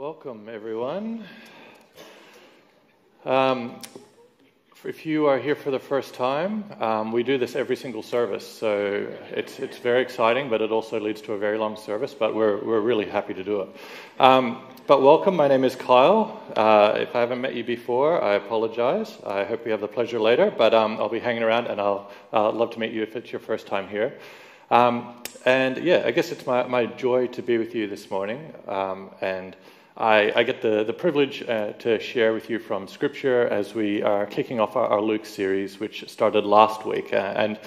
Welcome, everyone. Um, if you are here for the first time, um, we do this every single service, so it's, it's very exciting, but it also leads to a very long service, but we're, we're really happy to do it. Um, but welcome, my name is Kyle. Uh, if I haven't met you before, I apologize. I hope we have the pleasure later, but um, I'll be hanging around and I'll uh, love to meet you if it's your first time here. Um, and yeah, I guess it's my, my joy to be with you this morning. Um, and I, I, get the, the privilege uh, to share with you from Scripture as we are kicking off our, our Luke series, which started last week. Uh, and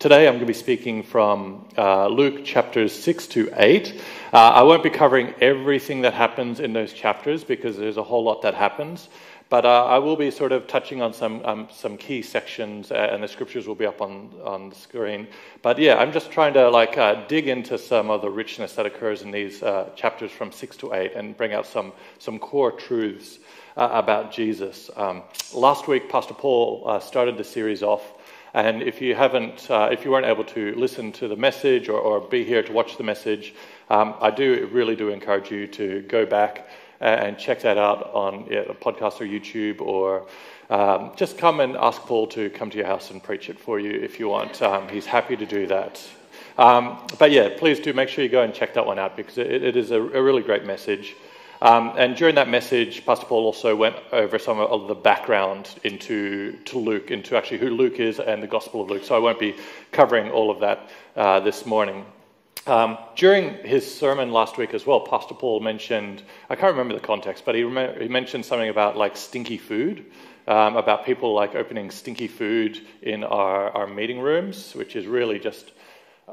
today I'm going to be speaking from uh, Luke chapters 6 to 8. Uh, I won't be covering everything that happens in those chapters because there's a whole lot that happens. But uh, I will be sort of touching on some um, some key sections, uh, and the scriptures will be up on, on the screen. But yeah, I'm just trying to like uh, dig into some of the richness that occurs in these uh, chapters from six to eight, and bring out some some core truths uh, about Jesus. Um, last week, Pastor Paul uh, started the series off, and if you haven't, if you weren't able to listen to the message or, or be here to watch the message, um, I do really do encourage you to go back and check that out on yeah, a podcast or YouTube, or um, just come and ask Paul to come to your house and preach it for you if you want. Um, he's happy to do that. Um, but yeah, please do make sure you go and check that one out because it, it is a, a, really great message. Um, and during that message, Pastor Paul also went over some of the background into to Luke, into actually who Luke is and the Gospel of Luke. So I won't be covering all of that uh, this morning. Um, during his sermon last week as well, Pastor Paul mentioned, I can't remember the context, but he, rem- he mentioned something about like stinky food, um, about people like opening stinky food in our, our meeting rooms, which is really just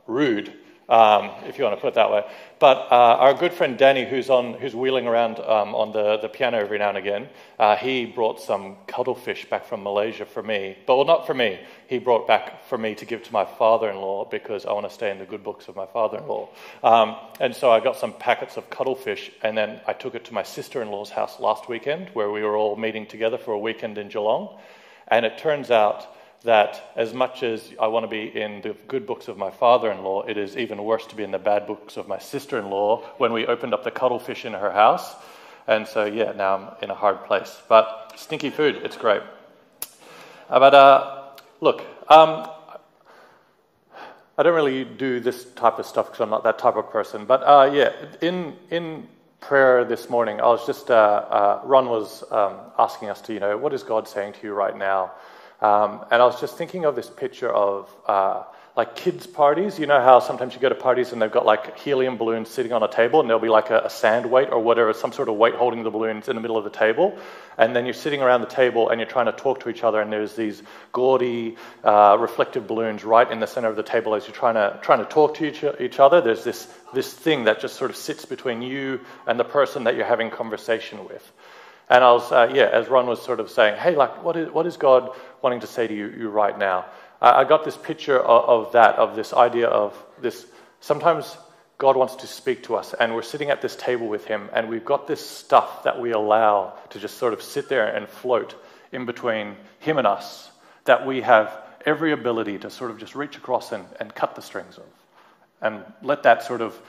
rude um, if you want to put it that way. But uh, our good friend Danny, who's, on, who's wheeling around um, on the, the piano every now and again, uh, he brought some cuttlefish back from Malaysia for me. But well, not for me. He brought back for me to give to my father-in-law because I want to stay in the good books of my father-in-law. Um, and so I got some packets of cuttlefish, and then I took it to my sister-in-law's house last weekend, where we were all meeting together for a weekend in Geelong. And it turns out that as much as I want to be in the good books of my father in law, it is even worse to be in the bad books of my sister in law when we opened up the cuttlefish in her house. And so, yeah, now I'm in a hard place. But stinky food, it's great. Uh, but uh, look, um, I don't really do this type of stuff because I'm not that type of person. But uh, yeah, in, in prayer this morning, I was just, uh, uh, Ron was um, asking us to, you know, what is God saying to you right now? Um, and I was just thinking of this picture of uh, like kids' parties. You know how sometimes you go to parties and they've got like helium balloons sitting on a table and there'll be like a, a, sand weight or whatever, some sort of weight holding the balloons in the middle of the table. And then you're sitting around the table and you're trying to talk to each other and there's these gaudy, uh, reflective balloons right in the center of the table as you're trying to, trying to talk to each, each other. There's this, this thing that just sort of sits between you and the person that you're having conversation with. And I was, uh, yeah, as Ron was sort of saying, hey, like, what is, what is God wanting to say to you, you right now? I, I got this picture of, of, that, of this idea of this. Sometimes God wants to speak to us, and we're sitting at this table with Him, and we've got this stuff that we allow to just sort of sit there and float in between Him and us that we have every ability to sort of just reach across and, and cut the strings of, and let that sort of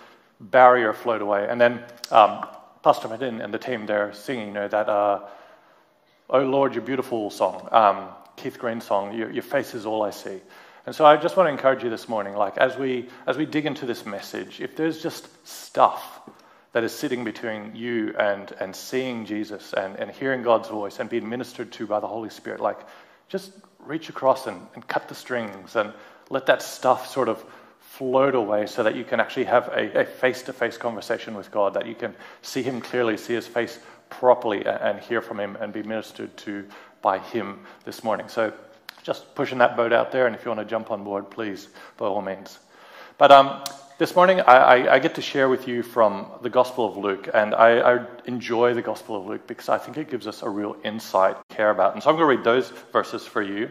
barrier float away. And then um, Pastor Madin and the team there singing, you know, that uh, "Oh Lord, You're Beautiful" song, um, Keith Green song. Your, your face is all I see. And so I just want to encourage you this morning, like as we as we dig into this message, if there's just stuff that is sitting between you and and seeing Jesus and, and hearing God's voice and being ministered to by the Holy Spirit, like just reach across and, and cut the strings and let that stuff sort of float away so that you can actually have a face to face conversation with God, that you can see Him clearly, see His face properly, and hear from Him and be ministered to by Him this morning. So, just pushing that boat out there, and if you want to jump on board, please, by all means. But um, this morning, I, I, get to share with you from the Gospel of Luke, and I, I, enjoy the Gospel of Luke because I think it gives us a real insight to care about. And so I'm going to read those verses for you.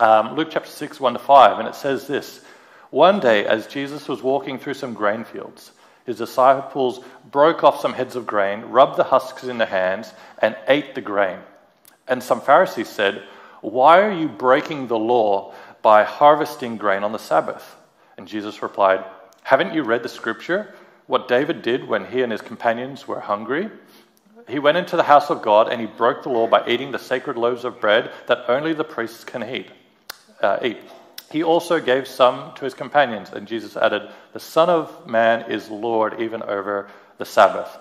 Um, Luke chapter 6, 1 to 5, and it says this one day, as Jesus was walking through some grain fields, his disciples broke off some heads of grain, rubbed the husks in their hands, and ate the grain. And some Pharisees said, Why are you breaking the law by harvesting grain on the Sabbath? And Jesus replied, Haven't you read the scripture? What David did when he and his companions were hungry? he went into the house of God and he broke the law by eating the sacred loaves of bread that only the priests can eat. Uh, eat. He also gave some to his companions, and Jesus added, The Son of Man is Lord even over the Sabbath.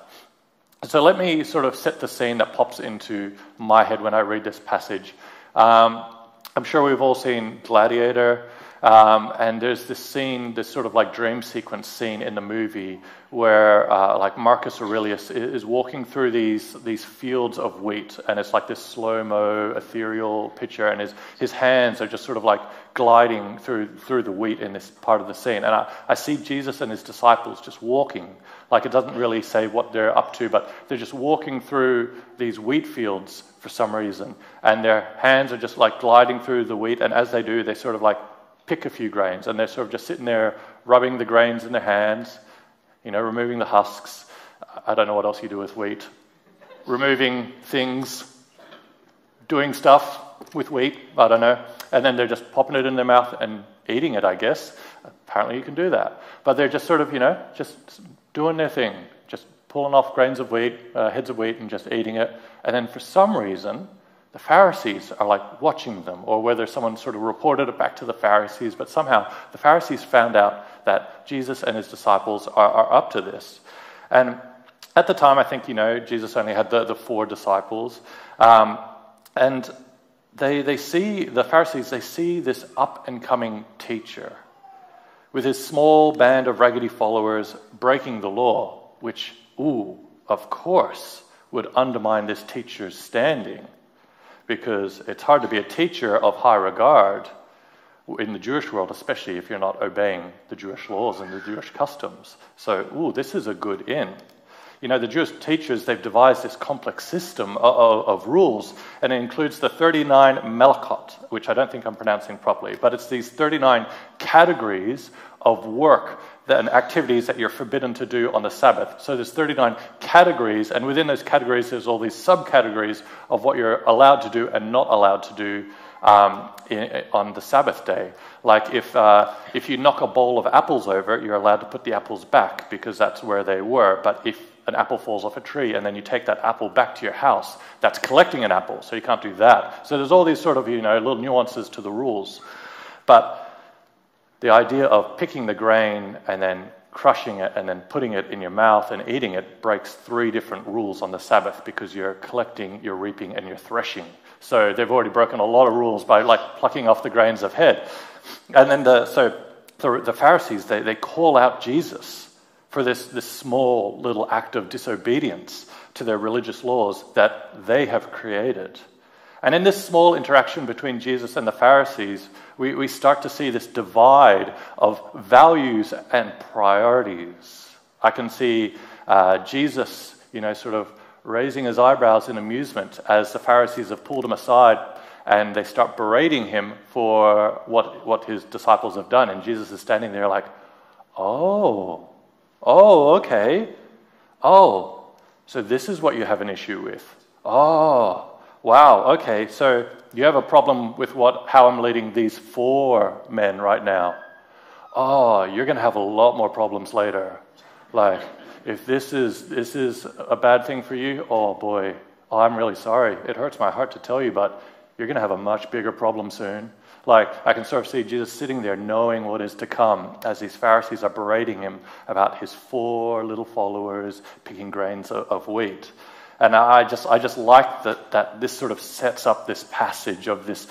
So let me sort of set the scene that pops into my head when I read this passage. Um, I'm sure we've all seen Gladiator. Um, and there's this scene, this sort of like dream sequence scene in the movie where uh, like Marcus Aurelius is walking through these, these fields of wheat and it's like this slow-mo ethereal picture and his, his hands are just sort of like gliding through, through the wheat in this part of the scene. And I, I see Jesus and his disciples just walking. Like it doesn't really say what they're up to, but they're just walking through these wheat fields for some reason. And their hands are just like gliding through the wheat. And as they do, they sort of like pick a few grains, and they're sort of just sitting there rubbing the grains in their hands, you know, removing the husks. I don't know what else you do with wheat. removing things, doing stuff with wheat, I don't know. And then they're just popping it in their mouth and eating it, I guess. Apparently you can do that. But they're just sort of, you know, just doing their thing, just pulling off grains of wheat, uh, heads of wheat, and just eating it. And then for some reason, the Pharisees are like watching them, or whether someone sort of reported it back to the Pharisees, but somehow the Pharisees found out that Jesus and his disciples are, are up to this. And at the time, I think, you know, Jesus only had the, the four disciples. Um, and they, they see, the Pharisees, they see this up and coming teacher with his small band of raggedy followers breaking the law, which, ooh, of course, would undermine this teacher's standing because it's hard to be a teacher of high regard in the Jewish world, especially if you're not obeying the Jewish laws and the Jewish customs. So, ooh, this is a good in. You know, the Jewish teachers, they've devised this complex system of, of, rules, and it includes the 39 melachot, which I don't think I'm pronouncing properly, but it's these 39 categories of work and activities that you're forbidden to do on the Sabbath. So there's 39 categories, and within those categories, there's all these subcategories of what you're allowed to do and not allowed to do um, in, on the Sabbath day. Like if, uh, if you knock a bowl of apples over, you're allowed to put the apples back because that's where they were. But if an apple falls off a tree and then you take that apple back to your house, that's collecting an apple, so you can't do that. So there's all these sort of, you know, little nuances to the rules. But the idea of picking the grain and then crushing it and then putting it in your mouth and eating it breaks three different rules on the Sabbath because you're collecting, you're reaping, and you're threshing. So they've already broken a lot of rules by like plucking off the grains of head. And then the, so the, the Pharisees, they, they call out Jesus for this, this small little act of disobedience to their religious laws that they have created. And in this small interaction between Jesus and the Pharisees, we, we start to see this divide of values and priorities. I can see uh, Jesus, you know, sort of raising his eyebrows in amusement as the Pharisees have pulled him aside and they start berating him for what, what his disciples have done. And Jesus is standing there like, oh, oh, okay. Oh, so this is what you have an issue with. Oh, wow, okay, so you have a problem with what, how I'm leading these four men right now. Oh, you're going to have a lot more problems later. Like, if this is, this is a bad thing for you, oh boy, oh, I'm really sorry. It hurts my heart to tell you, but you're going to have a much bigger problem soon. Like, I can sort of see Jesus sitting there knowing what is to come as these Pharisees are berating him about his four little followers picking grains of, of wheat. And I just, I just like that, that this sort of sets up this passage of this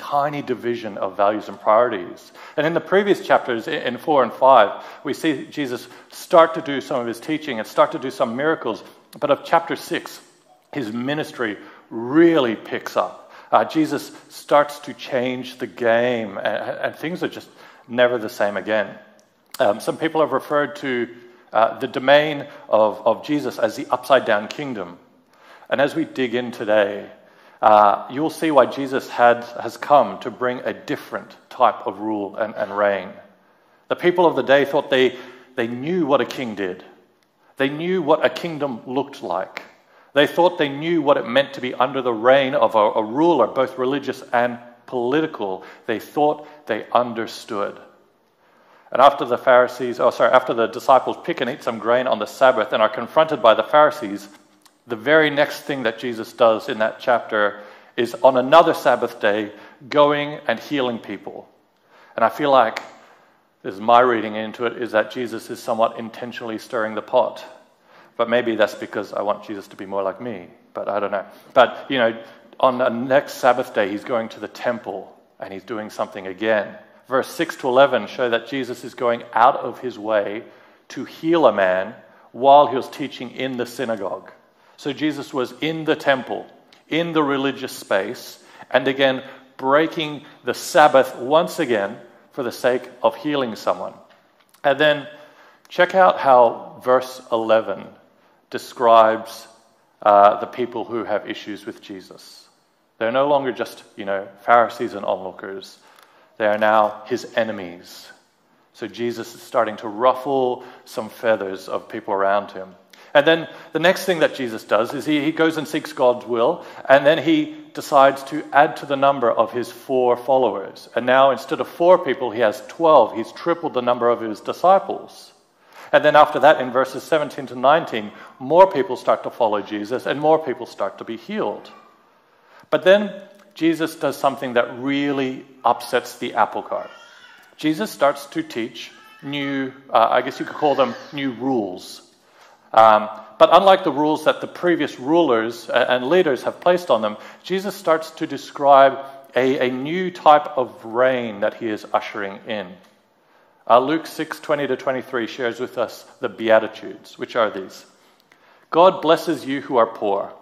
tiny division of values and priorities. And in the previous chapters, in 4 and 5, we see Jesus start to do some of his teaching and start to do some miracles. But of chapter 6, his ministry really picks up. Uh, Jesus starts to change the game, and, and, things are just never the same again. Um, some people have referred to uh, the domain of, of Jesus as the upside down kingdom. And as we dig in today, uh, you'll see why Jesus had, has come to bring a different type of rule and, and reign. The people of the day thought they, they knew what a king did, they knew what a kingdom looked like. They thought they knew what it meant to be under the reign of a, a ruler, both religious and political. They thought they understood. And after the Pharisees, oh sorry, after the disciples pick and eat some grain on the Sabbath and are confronted by the Pharisees, the very next thing that Jesus does in that chapter is on another Sabbath day, going and healing people. And I feel like, this is my reading into it, is that Jesus is somewhat intentionally stirring the pot. But maybe that's because I want Jesus to be more like me, but I don't know. But, you know, on the next Sabbath day, he's going to the temple and he's doing something again. Verse 6 to 11 show that Jesus is going out of his way to heal a man while he was teaching in the synagogue. So Jesus was in the temple, in the religious space, and again breaking the Sabbath once again for the sake of healing someone. And then check out how verse 11 describes uh, the people who have issues with Jesus. They're no longer just, you know, Pharisees and onlookers. They are now his enemies. So Jesus is starting to ruffle some feathers of people around him. And then the next thing that Jesus does is he, he goes and seeks God's will, and then he decides to add to the number of his four followers. And now instead of four people, he has 12. He's tripled the number of his disciples. And then after that, in verses 17 to 19, more people start to follow Jesus and more people start to be healed. But then Jesus does something that really upsets the apple cart. Jesus starts to teach new, uh, I guess you could call them new rules. Um, but unlike the rules that the previous rulers and leaders have placed on them, Jesus starts to describe a, a new type of reign that he is ushering in. Uh, Luke 6 20 to 23 shares with us the Beatitudes, which are these God blesses you who are poor,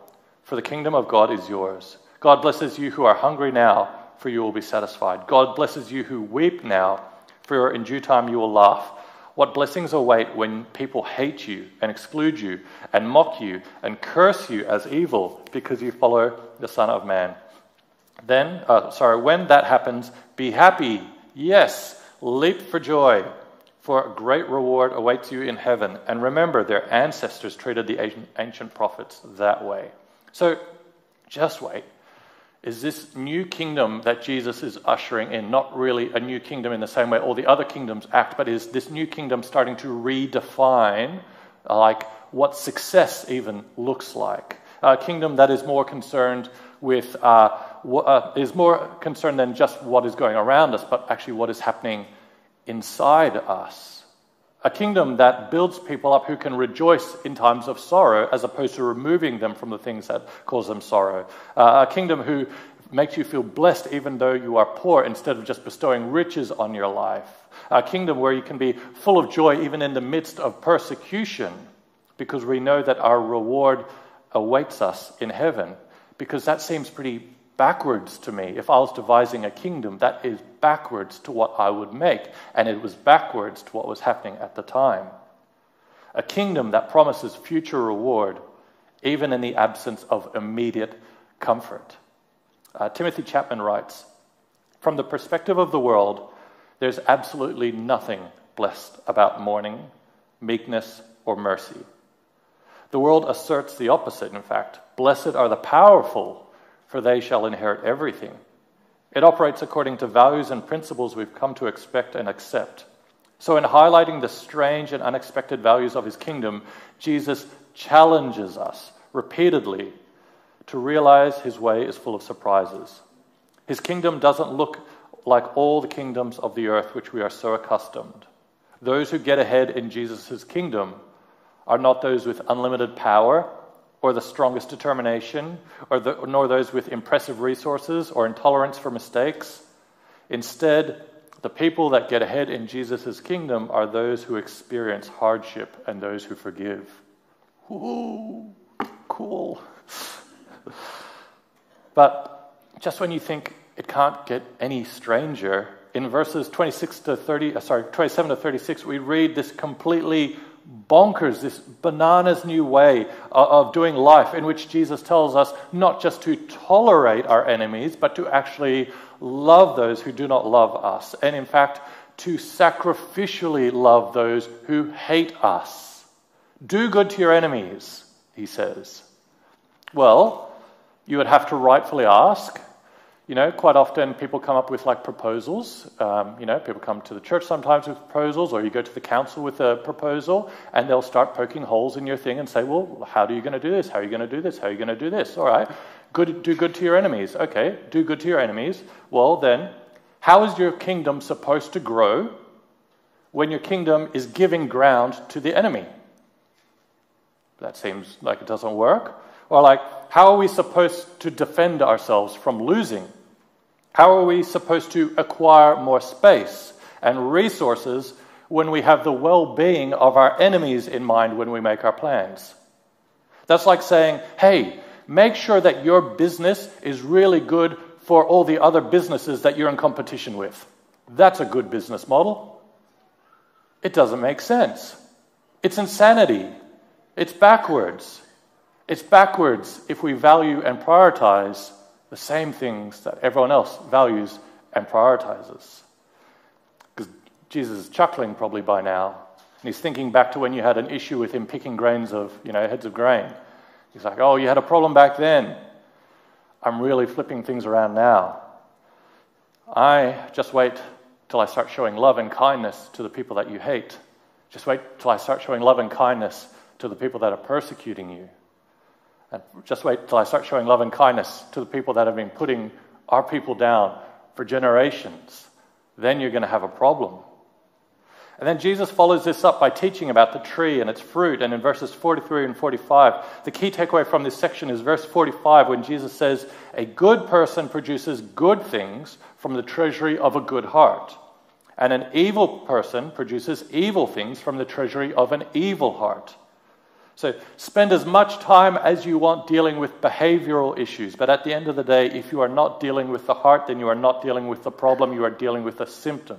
for the kingdom of God is yours. God blesses you who are hungry now, for you will be satisfied. God blesses you who weep now, for in due time you will laugh. What blessings await when people hate you and exclude you and mock you and curse you as evil because you follow the Son of Man. Then, uh, sorry, when that happens, be happy. Yes, Leap for joy, for a great reward awaits you in heaven. And remember, their ancestors treated the ancient prophets that way. So just wait. Is this new kingdom that Jesus is ushering in not really a new kingdom in the same way all the other kingdoms act, but is this new kingdom starting to redefine like what success even looks like? A kingdom that is more concerned with uh, uh, is more concerned than just what is going around us, but actually what is happening inside us. A kingdom that builds people up who can rejoice in times of sorrow as opposed to removing them from the things that cause them sorrow. Uh, a kingdom who makes you feel blessed even though you are poor instead of just bestowing riches on your life. A kingdom where you can be full of joy even in the midst of persecution because we know that our reward awaits us in heaven. Because that seems pretty backwards to me. If I was devising a kingdom, that is backwards to what I would make, and it was backwards to what was happening at the time. A kingdom that promises future reward, even in the absence of immediate comfort. Uh, Timothy Chapman writes From the perspective of the world, there's absolutely nothing blessed about mourning, meekness, or mercy. The world asserts the opposite, in fact. Blessed are the powerful for they shall inherit everything. It operates according to values and principles we've come to expect and accept. So, in highlighting the strange and unexpected values of his kingdom, Jesus challenges us repeatedly to realize his way is full of surprises. His kingdom doesn't look like all the kingdoms of the earth which we are so accustomed. Those who get ahead in Jesus' kingdom are not those with unlimited power or the strongest determination, or the, nor those with impressive resources or intolerance for mistakes. Instead, the people that get ahead in Jesus' kingdom are those who experience hardship and those who forgive. Ooh, cool. but just when you think it can't get any stranger, in verses 26 to 30, uh, sorry, 27 to 36, we read this completely bonkers, this bananas new way of doing life, in which Jesus tells us not just to tolerate our enemies, but to actually love those who do not love us. And in fact, to sacrificially love those who hate us. Do good to your enemies, he says. Well, you would have to rightfully ask You know, quite often people come up with like proposals. Um, you know, people come to the church sometimes with proposals, or you go to the council with a proposal, and they'll start poking holes in your thing and say, Well, how are you going to do this? How are you going to do this? How are you going to do this? All right, good, do good to your enemies. Okay, do good to your enemies. Well, then, how is your kingdom supposed to grow when your kingdom is giving ground to the enemy? That seems like it doesn't work. Or, like, how are we supposed to defend ourselves from losing? How are we supposed to acquire more space and resources when we have the well being of our enemies in mind when we make our plans? That's like saying, hey, make sure that your business is really good for all the other businesses that you're in competition with. That's a good business model. It doesn't make sense. It's insanity. It's backwards. It's backwards if we value and prioritize the same things that everyone else values and prioritizes. Because Jesus is chuckling probably by now, and he's thinking back to when you had an issue with him picking grains of, you know, heads of grain. He's like, oh, you had a problem back then. I'm really flipping things around now. I just wait till I start showing love and kindness to the people that you hate. Just wait till I start showing love and kindness to the people that are persecuting you. And just wait till I start showing love and kindness to the people that have been putting our people down for generations. Then you're going to have a problem. And then Jesus follows this up by teaching about the tree and its fruit. And in verses 43 and 45, the key takeaway from this section is verse 45 when Jesus says, A good person produces good things from the treasury of a good heart. And an evil person produces evil things from the treasury of an evil heart. So spend as much time as you want dealing with behavioral issues. But at the end of the day, if you are not dealing with the heart, then you are not dealing with the problem, you are dealing with a symptom.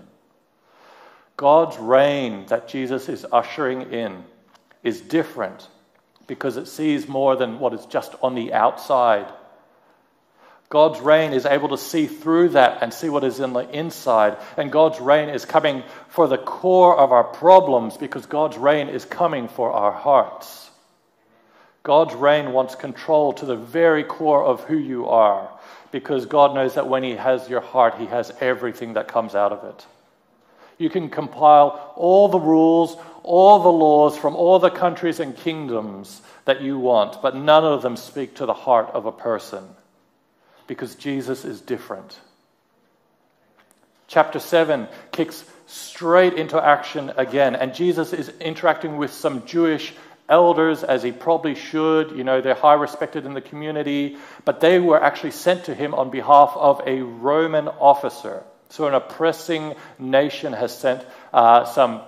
God's reign that Jesus is ushering in is different because it sees more than what is just on the outside. God's reign is able to see through that and see what is in the inside. And God's reign is coming for the core of our problems because God's reign is coming for our hearts. God's reign wants control to the very core of who you are because God knows that when He has your heart, He has everything that comes out of it. You can compile all the rules, all the laws from all the countries and kingdoms that you want, but none of them speak to the heart of a person because Jesus is different. Chapter 7 kicks straight into action again, and Jesus is interacting with some Jewish elders as he probably should. You know, they're high respected in the community, but they were actually sent to him on behalf of a Roman officer. So, an oppressing nation has sent uh, some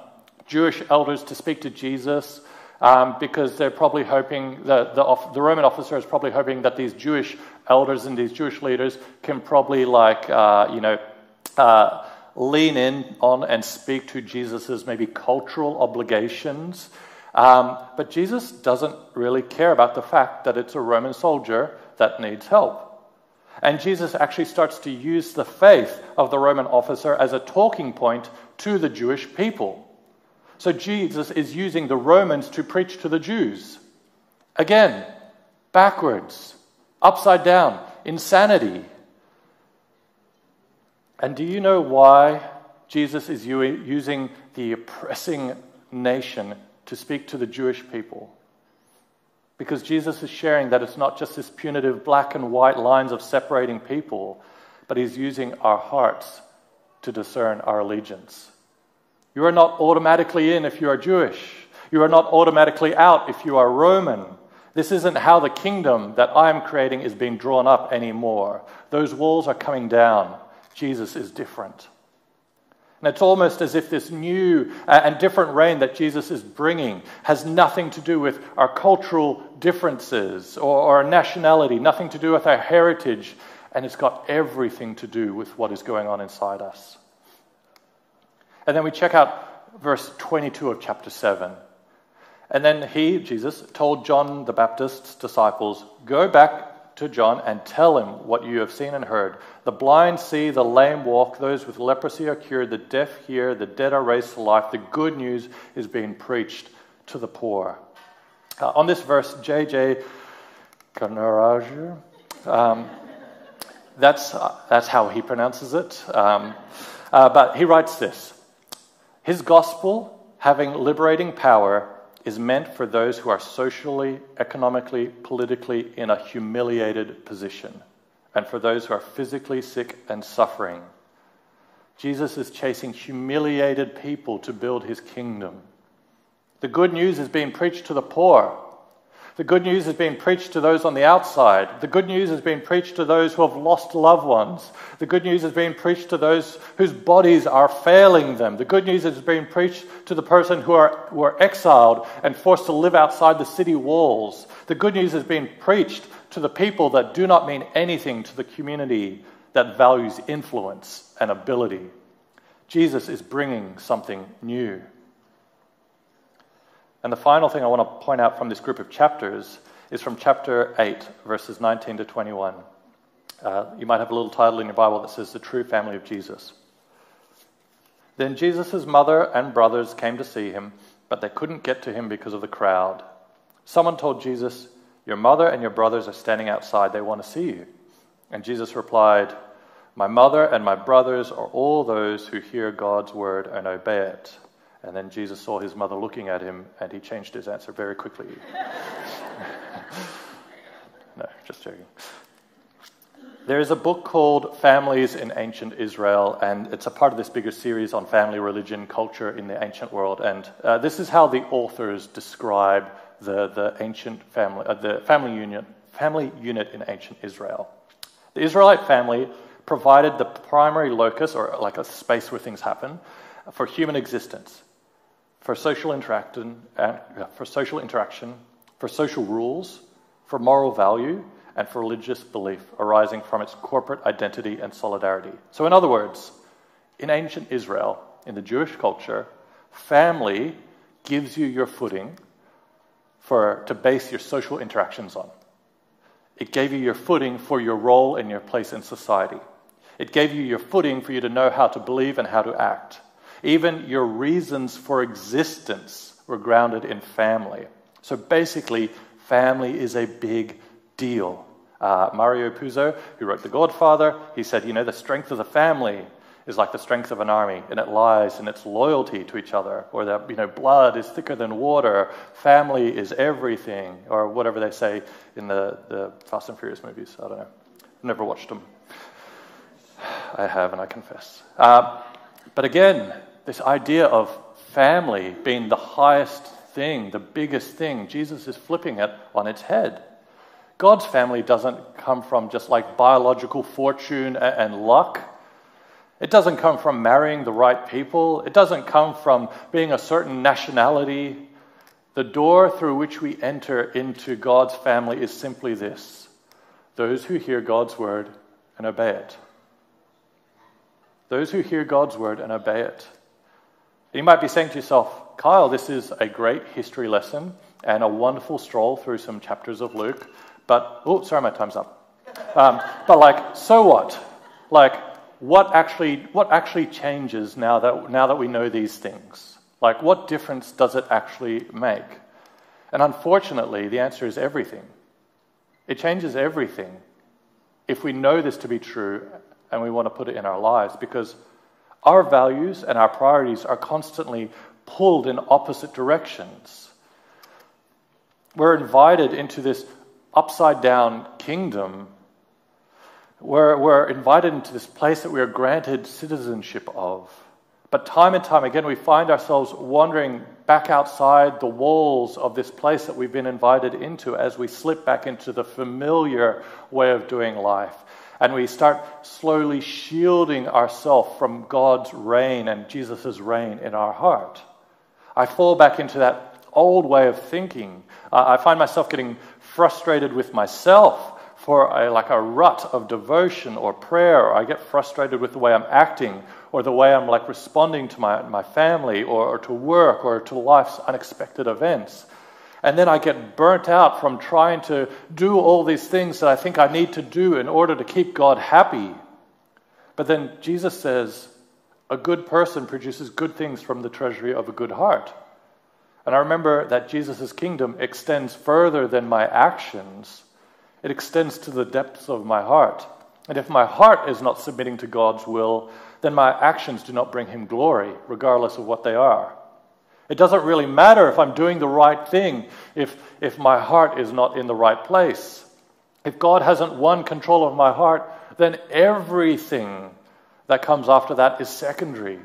Jewish elders to speak to Jesus. Um, because they're probably hoping, the, the, the, Roman officer is probably hoping that these Jewish elders and these Jewish leaders can probably, like, uh, you know, uh, lean in on and speak to Jesus's maybe cultural obligations um, but Jesus doesn't really care about the fact that it's a Roman soldier that needs help. And Jesus actually starts to use the faith of the Roman officer as a talking point to the Jewish people. So Jesus is using the Romans to preach to the Jews. Again, backwards, upside down, insanity. And do you know why Jesus is using the oppressing nation to speak to the Jewish people. Because Jesus is sharing that it's not just this punitive black and white lines of separating people, but he's using our hearts to discern our allegiance. You are not automatically in if you are Jewish. You are not automatically out if you are Roman. This isn't how the kingdom that I am creating is being drawn up anymore. Those walls are coming down. Jesus is different. And it's almost as if this new uh, and different reign that Jesus is bringing has nothing to do with our cultural differences or, or our nationality, nothing to do with our heritage, and it's got everything to do with what is going on inside us. And then we check out verse 22 of chapter 7. And then he, Jesus, told John the Baptist's disciples, Go back to John and tell him what you have seen and heard. The blind see, the lame walk, those with leprosy are cured, the deaf hear, the dead are raised to life. The good news is being preached to the poor. Uh, on this verse, J.J. Kanaraja um, That's, uh, that's how he pronounces it. Um, uh, but he writes this His gospel, having liberating power, is meant for those who are socially, economically, politically in a humiliated position, and for those who are physically sick and suffering. Jesus is chasing humiliated people to build his kingdom. The good news is being preached to the poor. The good news is being preached to those on the outside. The good news is being preached to those who have lost loved ones. The good news is being preached to those whose bodies are failing them. The good news is being preached to the person who are, who are exiled and forced to live outside the city walls. The good news is being preached to the people that do not mean anything to the community that values influence and ability. Jesus is bringing something new. And the final thing I want to point out from this group of chapters is from chapter 8, verses 19 to 21. Uh, you might have a little title in your Bible that says, The True Family of Jesus. Then Jesus' mother and brothers came to see him, but they couldn't get to him because of the crowd. Someone told Jesus, Your mother and your brothers are standing outside. They want to see you. And Jesus replied, My mother and my brothers are all those who hear God's word and obey it. And then Jesus saw his mother looking at him and he changed his answer very quickly. no, just joking. There is a book called Families in Ancient Israel, and it's a part of this bigger series on family, religion, culture in the ancient world. And uh, this is how the authors describe the, the ancient family, uh, the family unit, family unit in ancient Israel. The Israelite family provided the primary locus, or like a space where things happen, for human existence for social interaction, uh, for social interaction, for social rules, for moral value, and for religious belief arising from its corporate identity and solidarity. So, in other words, in ancient Israel, in the Jewish culture, family gives you your footing for, to base your social interactions on. It gave you your footing for your role and your place in society. It gave you your footing for you to know how to believe and how to act. Even your reasons for existence were grounded in family. So basically, family is a big deal. Uh, Mario Puzo, who wrote The Godfather, he said, you know, the strength of the family is like the strength of an army, and it lies in its loyalty to each other, or that, you know, blood is thicker than water, family is everything, or whatever they say in the, the Fast and Furious movies. I don't know. I've never watched them. I have, and I confess. Uh, but again, this idea of family being the highest thing, the biggest thing, Jesus is flipping it on its head. God's family doesn't come from just like biological fortune and luck. It doesn't come from marrying the right people. It doesn't come from being a certain nationality. The door through which we enter into God's family is simply this those who hear God's word and obey it. Those who hear God's word and obey it. You might be saying to yourself, Kyle, this is a great history lesson and a wonderful stroll through some chapters of Luke, but, oh, sorry, my time's up. Um, but, like, so what? Like, what actually, what actually changes now that, now that we know these things? Like, what difference does it actually make? And unfortunately, the answer is everything. It changes everything if we know this to be true and we want to put it in our lives because our values and our priorities are constantly pulled in opposite directions. We're invited into this upside down kingdom. We're, we're invited into this place that we are granted citizenship of. But time and time again, we find ourselves wandering back outside the walls of this place that we've been invited into as we slip back into the familiar way of doing life and we start slowly shielding ourselves from God's reign and Jesus' reign in our heart. I fall back into that old way of thinking. Uh, I find myself getting frustrated with myself for a, like a rut of devotion or prayer. Or I get frustrated with the way I'm acting or the way I'm like responding to my, my family or, or to work or to life's unexpected events. And then I get burnt out from trying to do all these things that I think I need to do in order to keep God happy. But then Jesus says, a good person produces good things from the treasury of a good heart. And I remember that Jesus' kingdom extends further than my actions, it extends to the depths of my heart. And if my heart is not submitting to God's will, then my actions do not bring him glory, regardless of what they are. It doesn't really matter if I'm doing the right thing if, if my heart is not in the right place. If God hasn't won control of my heart, then everything that comes after that is secondary.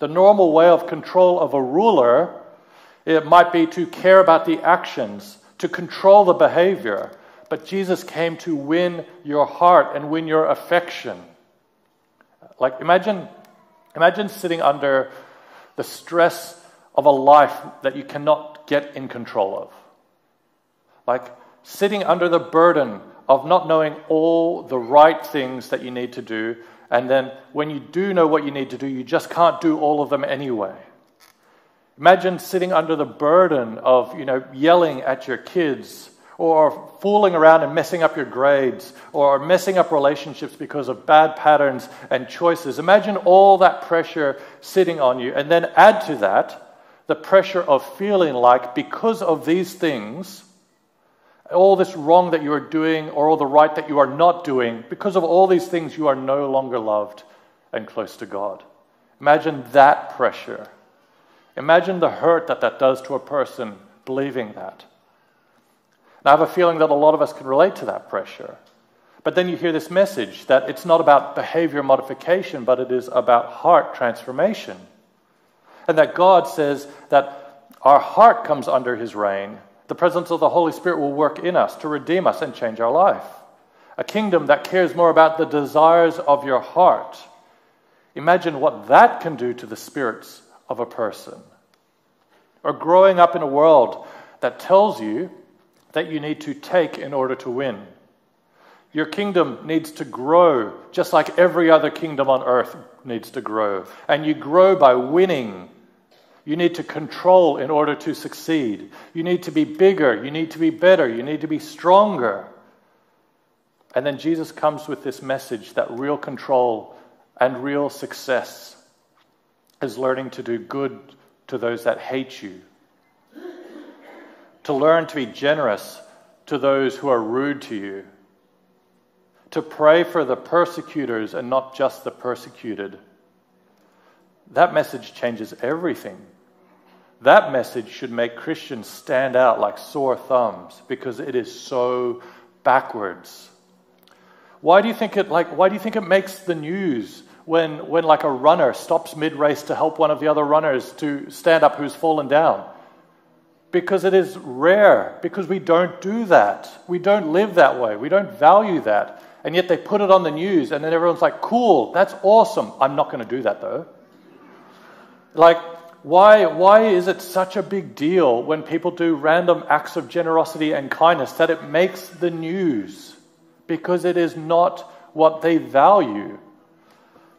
The normal way of control of a ruler it might be to care about the actions, to control the behavior. But Jesus came to win your heart and win your affection. Like imagine imagine sitting under the stress of a life that you cannot get in control of. Like sitting under the burden of not knowing all the right things that you need to do, and then when you do know what you need to do, you just can't do all of them anyway. Imagine sitting under the burden of, you know, yelling at your kids or fooling around and messing up your grades or messing up relationships because of bad patterns and choices. Imagine all that pressure sitting on you and then add to that the pressure of feeling like because of these things, all this wrong that you are doing or all the right that you are not doing, because of all these things, you are no longer loved and close to God. Imagine that pressure. Imagine the hurt that that does to a person believing that. I have a feeling that a lot of us can relate to that pressure. But then you hear this message that it's not about behavior modification, but it is about heart transformation. And that God says that our heart comes under his reign. The presence of the Holy Spirit will work in us to redeem us and change our life. A kingdom that cares more about the desires of your heart. Imagine what that can do to the spirits of a person. Or growing up in a world that tells you that you need to take in order to win. Your kingdom needs to grow just like every other kingdom on earth needs to grow. And you grow by winning. You need to control in order to succeed. You need to be bigger. You need to be better. You need to be stronger. And then Jesus comes with this message that real control and real success is learning to do good to those that hate you, to learn to be generous to those who are rude to you to pray for the persecutors and not just the persecuted. That message changes everything. That message should make Christians stand out like sore thumbs because it is so backwards. Why do you think it like why do you think it makes the news when when like a runner stops mid-race to help one of the other runners to stand up who's fallen down? Because it is rare, because we don't do that. We don't live that way. We don't value that. And yet they put it on the news, and then everyone's like, cool, that's awesome. I'm not going to do that though. Like, why, why is it such a big deal when people do random acts of generosity and kindness that it makes the news? Because it is not what they value,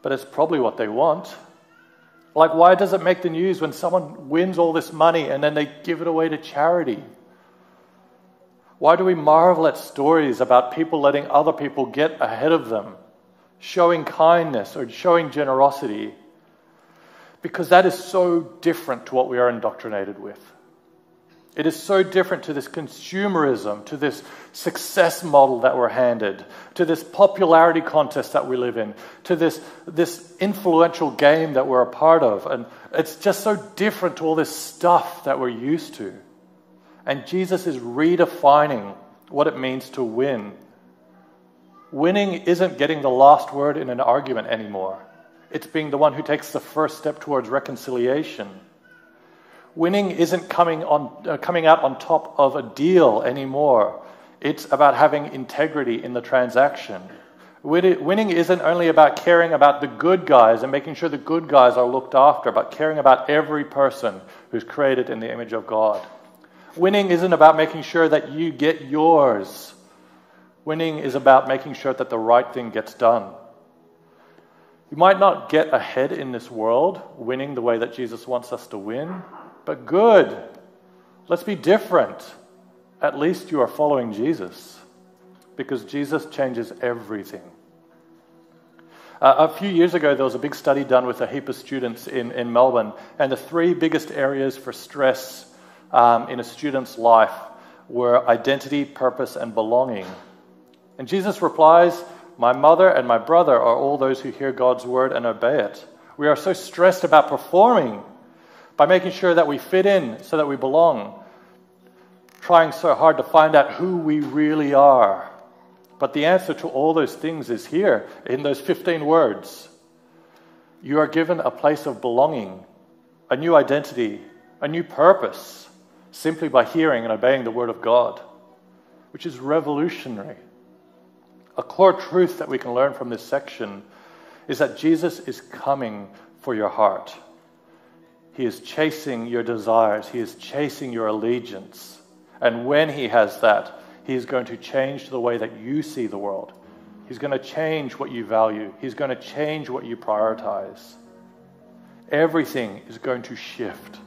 but it's probably what they want. Like, why does it make the news when someone wins all this money and then they give it away to charity? Why do we marvel at stories about people letting other people get ahead of them, showing kindness or showing generosity? Because that is so different to what we are indoctrinated with. It is so different to this consumerism, to this success model that we're handed, to this popularity contest that we live in, to this, this influential game that we're a part of. And it's just so different to all this stuff that we're used to. And Jesus is redefining what it means to win. Winning isn't getting the last word in an argument anymore, it's being the one who takes the first step towards reconciliation. Winning isn't coming, on, uh, coming out on top of a deal anymore. It's about having integrity in the transaction. Winning isn't only about caring about the good guys and making sure the good guys are looked after, but caring about every person who's created in the image of God. Winning isn't about making sure that you get yours. Winning is about making sure that the right thing gets done. You might not get ahead in this world, winning the way that Jesus wants us to win, but good. Let's be different. At least you are following Jesus because Jesus changes everything. Uh, a few years ago, there was a big study done with a heap of students in, in Melbourne, and the three biggest areas for stress um, in a student's life were identity, purpose, and belonging. And Jesus replies, My mother and my brother are all those who hear God's word and obey it. We are so stressed about performing by making sure that we fit in so that we belong, trying so hard to find out who we really are. But the answer to all those things is here in those 15 words. You are given a place of belonging, a new identity, a new purpose, simply by hearing and obeying the Word of God, which is revolutionary. A core truth that we can learn from this section is that Jesus is coming for your heart. He is chasing your desires, He is chasing your allegiance. And when He has that, He is going to change the way that you see the world. He's going to change what you value, He's going to change what you prioritize. Everything is going to shift.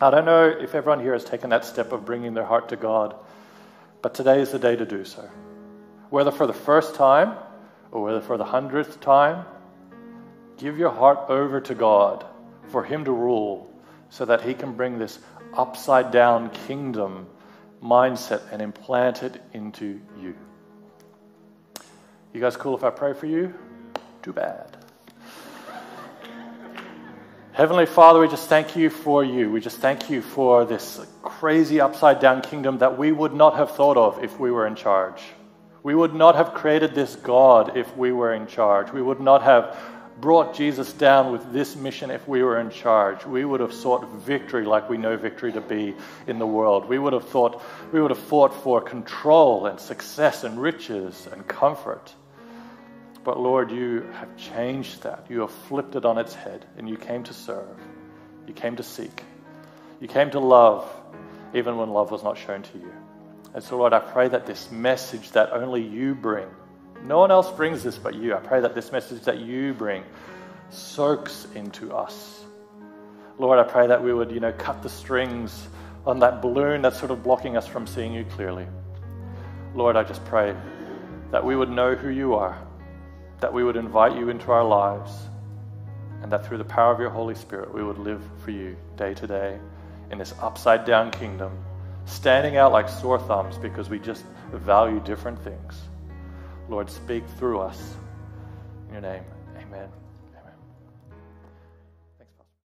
I don't know if everyone here has taken that step of bringing their heart to God, but today is the day to do so. Whether for the first time or whether for the hundredth time, give your heart over to God for Him to rule so that He can bring this upside down kingdom mindset and implant it into you. You guys cool if I pray for you? Too bad. Heavenly Father, we just thank you for you. We just thank you for this crazy upside down kingdom that we would not have thought of if we were in charge. We would not have created this God if we were in charge. We would not have brought Jesus down with this mission if we were in charge. We would have sought victory like we know victory to be in the world. We would have thought we would have fought for control and success and riches and comfort. But Lord, you have changed that. You have flipped it on its head and you came to serve. You came to seek. You came to love even when love was not shown to you. And so, Lord, I pray that this message that only you bring no one else brings this but you. I pray that this message that you bring soaks into us. Lord, I pray that we would, you know, cut the strings on that balloon that's sort of blocking us from seeing you clearly. Lord, I just pray that we would know who you are, that we would invite you into our lives, and that through the power of your Holy Spirit, we would live for you day to day in this upside down kingdom, standing out like sore thumbs because we just value different things. Lord, speak through us. In your name, amen.